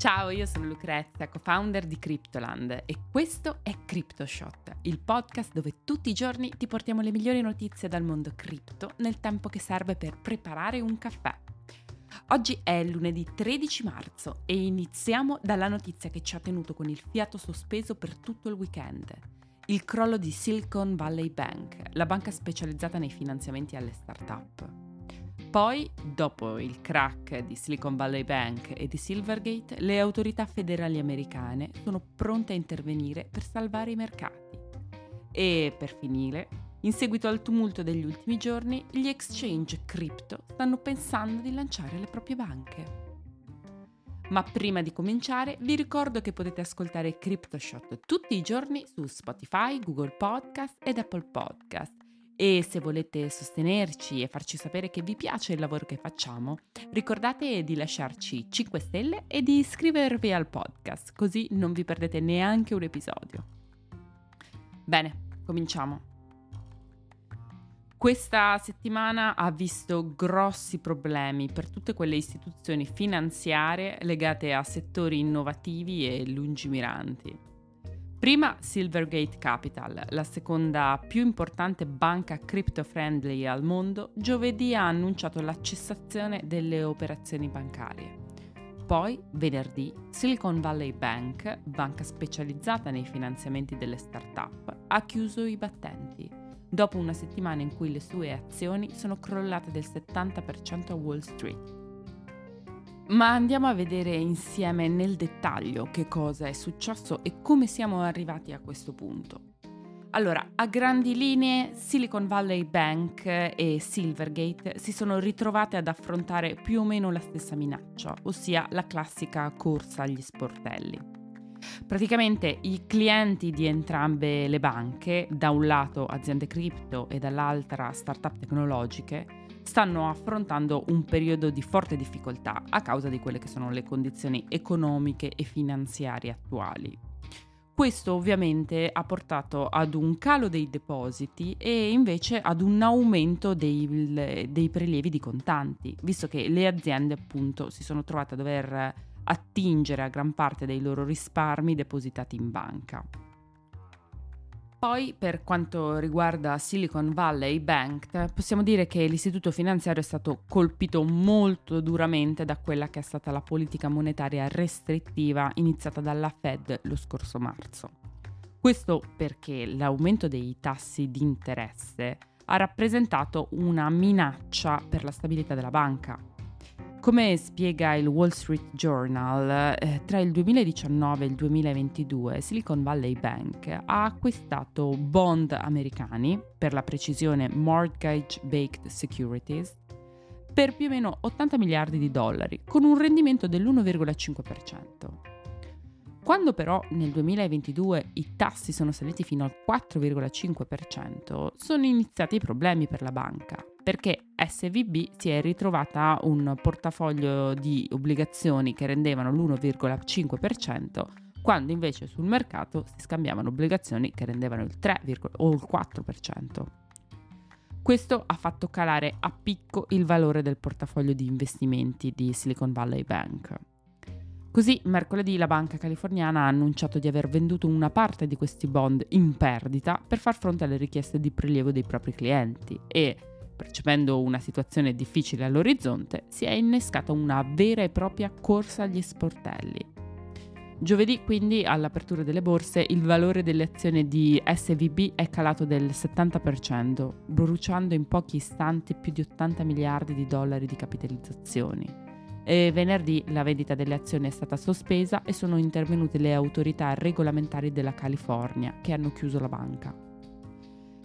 Ciao, io sono Lucrezia, co-founder di Cryptoland e questo è CryptoShot, il podcast dove tutti i giorni ti portiamo le migliori notizie dal mondo cripto nel tempo che serve per preparare un caffè. Oggi è lunedì 13 marzo e iniziamo dalla notizia che ci ha tenuto con il fiato sospeso per tutto il weekend. Il crollo di Silicon Valley Bank, la banca specializzata nei finanziamenti alle start-up. Poi, dopo il crack di Silicon Valley Bank e di Silvergate, le autorità federali americane sono pronte a intervenire per salvare i mercati. E per finire, in seguito al tumulto degli ultimi giorni, gli exchange crypto stanno pensando di lanciare le proprie banche. Ma prima di cominciare vi ricordo che potete ascoltare CryptoShot tutti i giorni su Spotify, Google Podcast ed Apple Podcast e se volete sostenerci e farci sapere che vi piace il lavoro che facciamo, ricordate di lasciarci 5 stelle e di iscrivervi al podcast, così non vi perdete neanche un episodio. Bene, cominciamo. Questa settimana ha visto grossi problemi per tutte quelle istituzioni finanziarie legate a settori innovativi e lungimiranti. Prima Silvergate Capital, la seconda più importante banca crypto-friendly al mondo, giovedì ha annunciato la cessazione delle operazioni bancarie. Poi, venerdì, Silicon Valley Bank, banca specializzata nei finanziamenti delle start-up, ha chiuso i battenti, dopo una settimana in cui le sue azioni sono crollate del 70% a Wall Street. Ma andiamo a vedere insieme nel dettaglio che cosa è successo e come siamo arrivati a questo punto. Allora, a grandi linee, Silicon Valley Bank e Silvergate si sono ritrovate ad affrontare più o meno la stessa minaccia, ossia la classica corsa agli sportelli. Praticamente i clienti di entrambe le banche, da un lato aziende cripto e dall'altra start-up tecnologiche, stanno affrontando un periodo di forte difficoltà a causa di quelle che sono le condizioni economiche e finanziarie attuali. Questo ovviamente ha portato ad un calo dei depositi e invece ad un aumento dei, dei prelievi di contanti, visto che le aziende appunto si sono trovate a dover attingere a gran parte dei loro risparmi depositati in banca. Poi, per quanto riguarda Silicon Valley Bank, possiamo dire che l'istituto finanziario è stato colpito molto duramente da quella che è stata la politica monetaria restrittiva iniziata dalla Fed lo scorso marzo. Questo perché l'aumento dei tassi di interesse ha rappresentato una minaccia per la stabilità della banca, come spiega il Wall Street Journal, eh, tra il 2019 e il 2022 Silicon Valley Bank ha acquistato bond americani, per la precisione mortgage backed securities, per più o meno 80 miliardi di dollari, con un rendimento dell'1,5%. Quando però nel 2022 i tassi sono saliti fino al 4,5%, sono iniziati i problemi per la banca, perché SVB si è ritrovata un portafoglio di obbligazioni che rendevano l'1,5%, quando invece sul mercato si scambiavano obbligazioni che rendevano il 3, o il 4%. Questo ha fatto calare a picco il valore del portafoglio di investimenti di Silicon Valley Bank. Così mercoledì la banca californiana ha annunciato di aver venduto una parte di questi bond in perdita per far fronte alle richieste di prelievo dei propri clienti e, percependo una situazione difficile all'orizzonte, si è innescata una vera e propria corsa agli sportelli. Giovedì quindi all'apertura delle borse il valore delle azioni di SVB è calato del 70%, bruciando in pochi istanti più di 80 miliardi di dollari di capitalizzazioni. E venerdì la vendita delle azioni è stata sospesa e sono intervenute le autorità regolamentari della California che hanno chiuso la banca.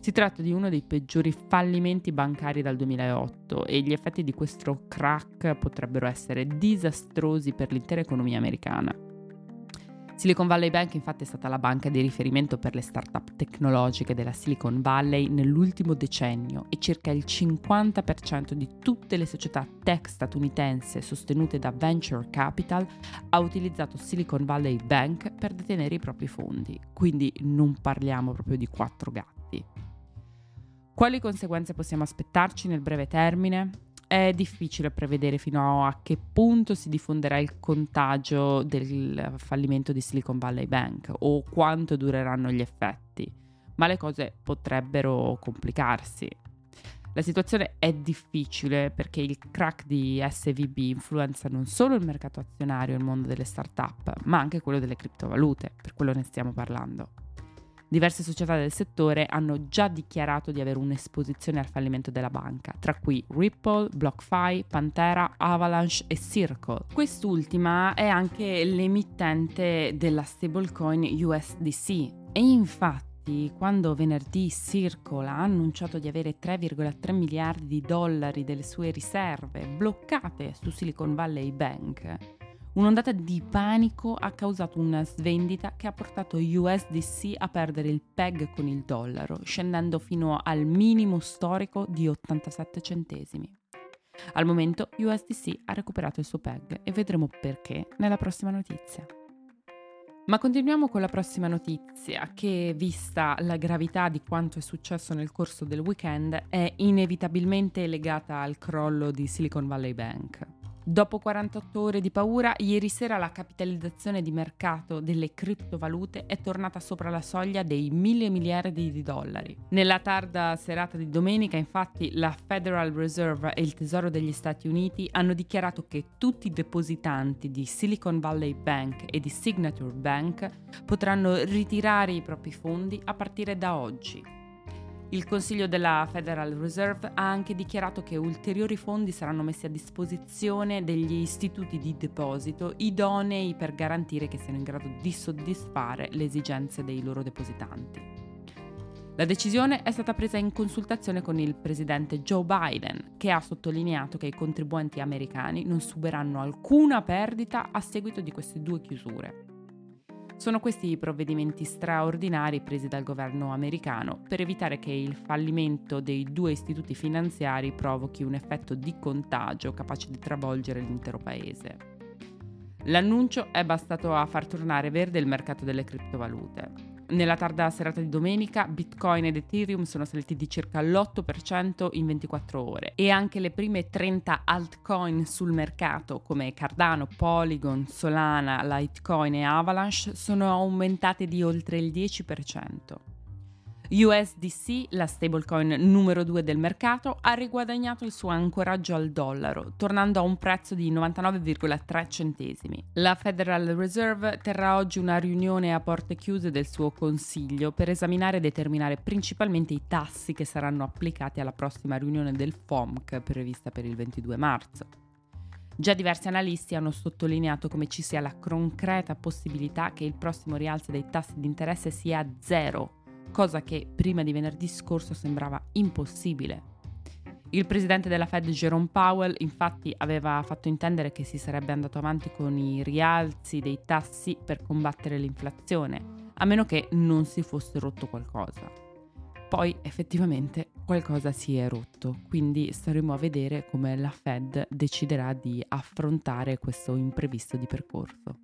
Si tratta di uno dei peggiori fallimenti bancari dal 2008 e gli effetti di questo crack potrebbero essere disastrosi per l'intera economia americana. Silicon Valley Bank infatti è stata la banca di riferimento per le start-up tecnologiche della Silicon Valley nell'ultimo decennio e circa il 50% di tutte le società tech statunitense sostenute da venture capital ha utilizzato Silicon Valley Bank per detenere i propri fondi, quindi non parliamo proprio di quattro gatti. Quali conseguenze possiamo aspettarci nel breve termine? È difficile prevedere fino a che punto si diffonderà il contagio del fallimento di Silicon Valley Bank o quanto dureranno gli effetti, ma le cose potrebbero complicarsi. La situazione è difficile perché il crack di SVB influenza non solo il mercato azionario e il mondo delle start-up, ma anche quello delle criptovalute, per quello ne stiamo parlando. Diverse società del settore hanno già dichiarato di avere un'esposizione al fallimento della banca, tra cui Ripple, BlockFi, Pantera, Avalanche e Circle. Quest'ultima è anche l'emittente della stablecoin USDC e infatti quando venerdì Circle ha annunciato di avere 3,3 miliardi di dollari delle sue riserve bloccate su Silicon Valley Bank, un'ondata di panico ha causato una svendita che ha portato USDC a perdere il peg con il dollaro, scendendo fino al minimo storico di 87 centesimi. Al momento USDC ha recuperato il suo peg e vedremo perché nella prossima notizia. Ma continuiamo con la prossima notizia che, vista la gravità di quanto è successo nel corso del weekend, è inevitabilmente legata al crollo di Silicon Valley Bank. Dopo 48 ore di paura, ieri sera la capitalizzazione di mercato delle criptovalute è tornata sopra la soglia dei mille miliardi di dollari. Nella tarda serata di domenica, infatti, la Federal Reserve e il Tesoro degli Stati Uniti hanno dichiarato che tutti i depositanti di Silicon Valley Bank e di Signature Bank potranno ritirare i propri fondi a partire da oggi. Il Consiglio della Federal Reserve ha anche dichiarato che ulteriori fondi saranno messi a disposizione degli istituti di deposito idonei per garantire che siano in grado di soddisfare le esigenze dei loro depositanti. La decisione è stata presa in consultazione con il presidente Joe Biden, che ha sottolineato che i contribuenti americani non subiranno alcuna perdita a seguito di queste due chiusure. Sono questi i provvedimenti straordinari presi dal governo americano per evitare che il fallimento dei due istituti finanziari provochi un effetto di contagio capace di travolgere l'intero paese. L'annuncio è bastato a far tornare verde il mercato delle criptovalute. Nella tarda serata di domenica Bitcoin ed Ethereum sono saliti di circa l'8% in 24 ore e anche le prime 30 altcoin sul mercato come Cardano, Polygon, Solana, Litecoin e Avalanche sono aumentate di oltre il 10%. USDC, la stablecoin numero 2 del mercato, ha riguadagnato il suo ancoraggio al dollaro, tornando a un prezzo di 99,3 centesimi. La Federal Reserve terrà oggi una riunione a porte chiuse del suo consiglio per esaminare e determinare principalmente i tassi che saranno applicati alla prossima riunione del FOMC prevista per il 22 marzo. Già diversi analisti hanno sottolineato come ci sia la concreta possibilità che il prossimo rialzo dei tassi di interesse sia zero cosa che prima di venerdì scorso sembrava impossibile. Il presidente della Fed Jerome Powell infatti aveva fatto intendere che si sarebbe andato avanti con i rialzi dei tassi per combattere l'inflazione, a meno che non si fosse rotto qualcosa. Poi effettivamente qualcosa si è rotto, quindi staremo a vedere come la Fed deciderà di affrontare questo imprevisto di percorso.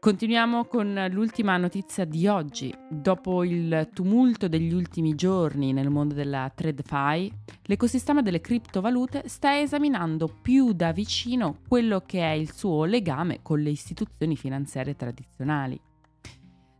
Continuiamo con l'ultima notizia di oggi. Dopo il tumulto degli ultimi giorni nel mondo della TradeFi, l'ecosistema delle criptovalute sta esaminando più da vicino quello che è il suo legame con le istituzioni finanziarie tradizionali.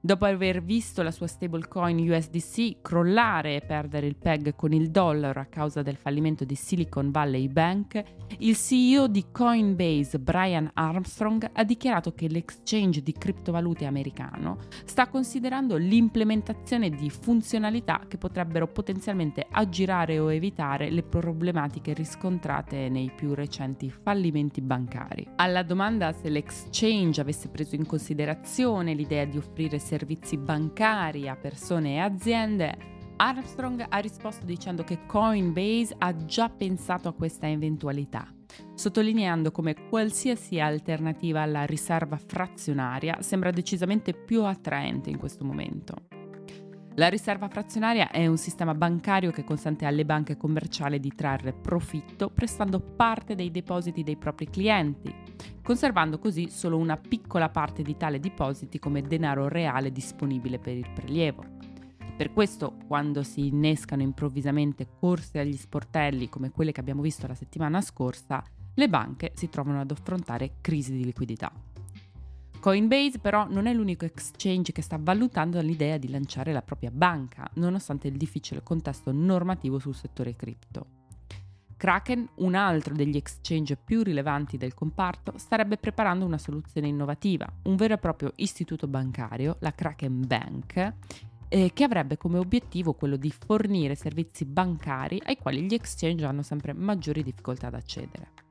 Dopo aver visto la sua stablecoin USDC crollare e perdere il peg con il dollaro a causa del fallimento di Silicon Valley Bank, il CEO di Coinbase Brian Armstrong ha dichiarato che l'exchange di criptovalute americano sta considerando l'implementazione di funzionalità che potrebbero potenzialmente aggirare o evitare le problematiche riscontrate nei più recenti fallimenti bancari. Alla domanda se l'exchange avesse preso in considerazione l'idea di offrire servizi bancari a persone e aziende, Armstrong ha risposto dicendo che Coinbase ha già pensato a questa eventualità, sottolineando come qualsiasi alternativa alla riserva frazionaria sembra decisamente più attraente in questo momento. La riserva frazionaria è un sistema bancario che consente alle banche commerciali di trarre profitto prestando parte dei depositi dei propri clienti, conservando così solo una piccola parte di tale depositi come denaro reale disponibile per il prelievo. Per questo, quando si innescano improvvisamente corse agli sportelli come quelle che abbiamo visto la settimana scorsa, le banche si trovano ad affrontare crisi di liquidità. Coinbase però non è l'unico exchange che sta valutando l'idea di lanciare la propria banca, nonostante il difficile contesto normativo sul settore cripto. Kraken, un altro degli exchange più rilevanti del comparto, starebbe preparando una soluzione innovativa, un vero e proprio istituto bancario, la Kraken Bank, eh, che avrebbe come obiettivo quello di fornire servizi bancari ai quali gli exchange hanno sempre maggiori difficoltà ad accedere.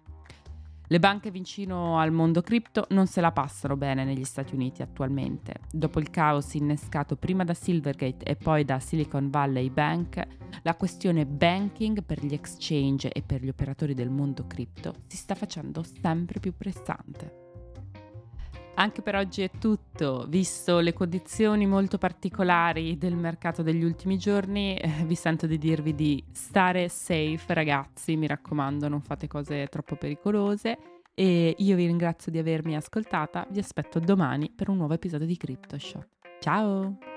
Le banche vicino al mondo cripto non se la passano bene negli Stati Uniti attualmente. Dopo il caos innescato prima da Silvergate e poi da Silicon Valley Bank, la questione banking per gli exchange e per gli operatori del mondo cripto si sta facendo sempre più pressante. Anche per oggi è tutto, visto le condizioni molto particolari del mercato degli ultimi giorni, eh, vi sento di dirvi di stare safe ragazzi, mi raccomando non fate cose troppo pericolose e io vi ringrazio di avermi ascoltata, vi aspetto domani per un nuovo episodio di CryptoShot. Ciao!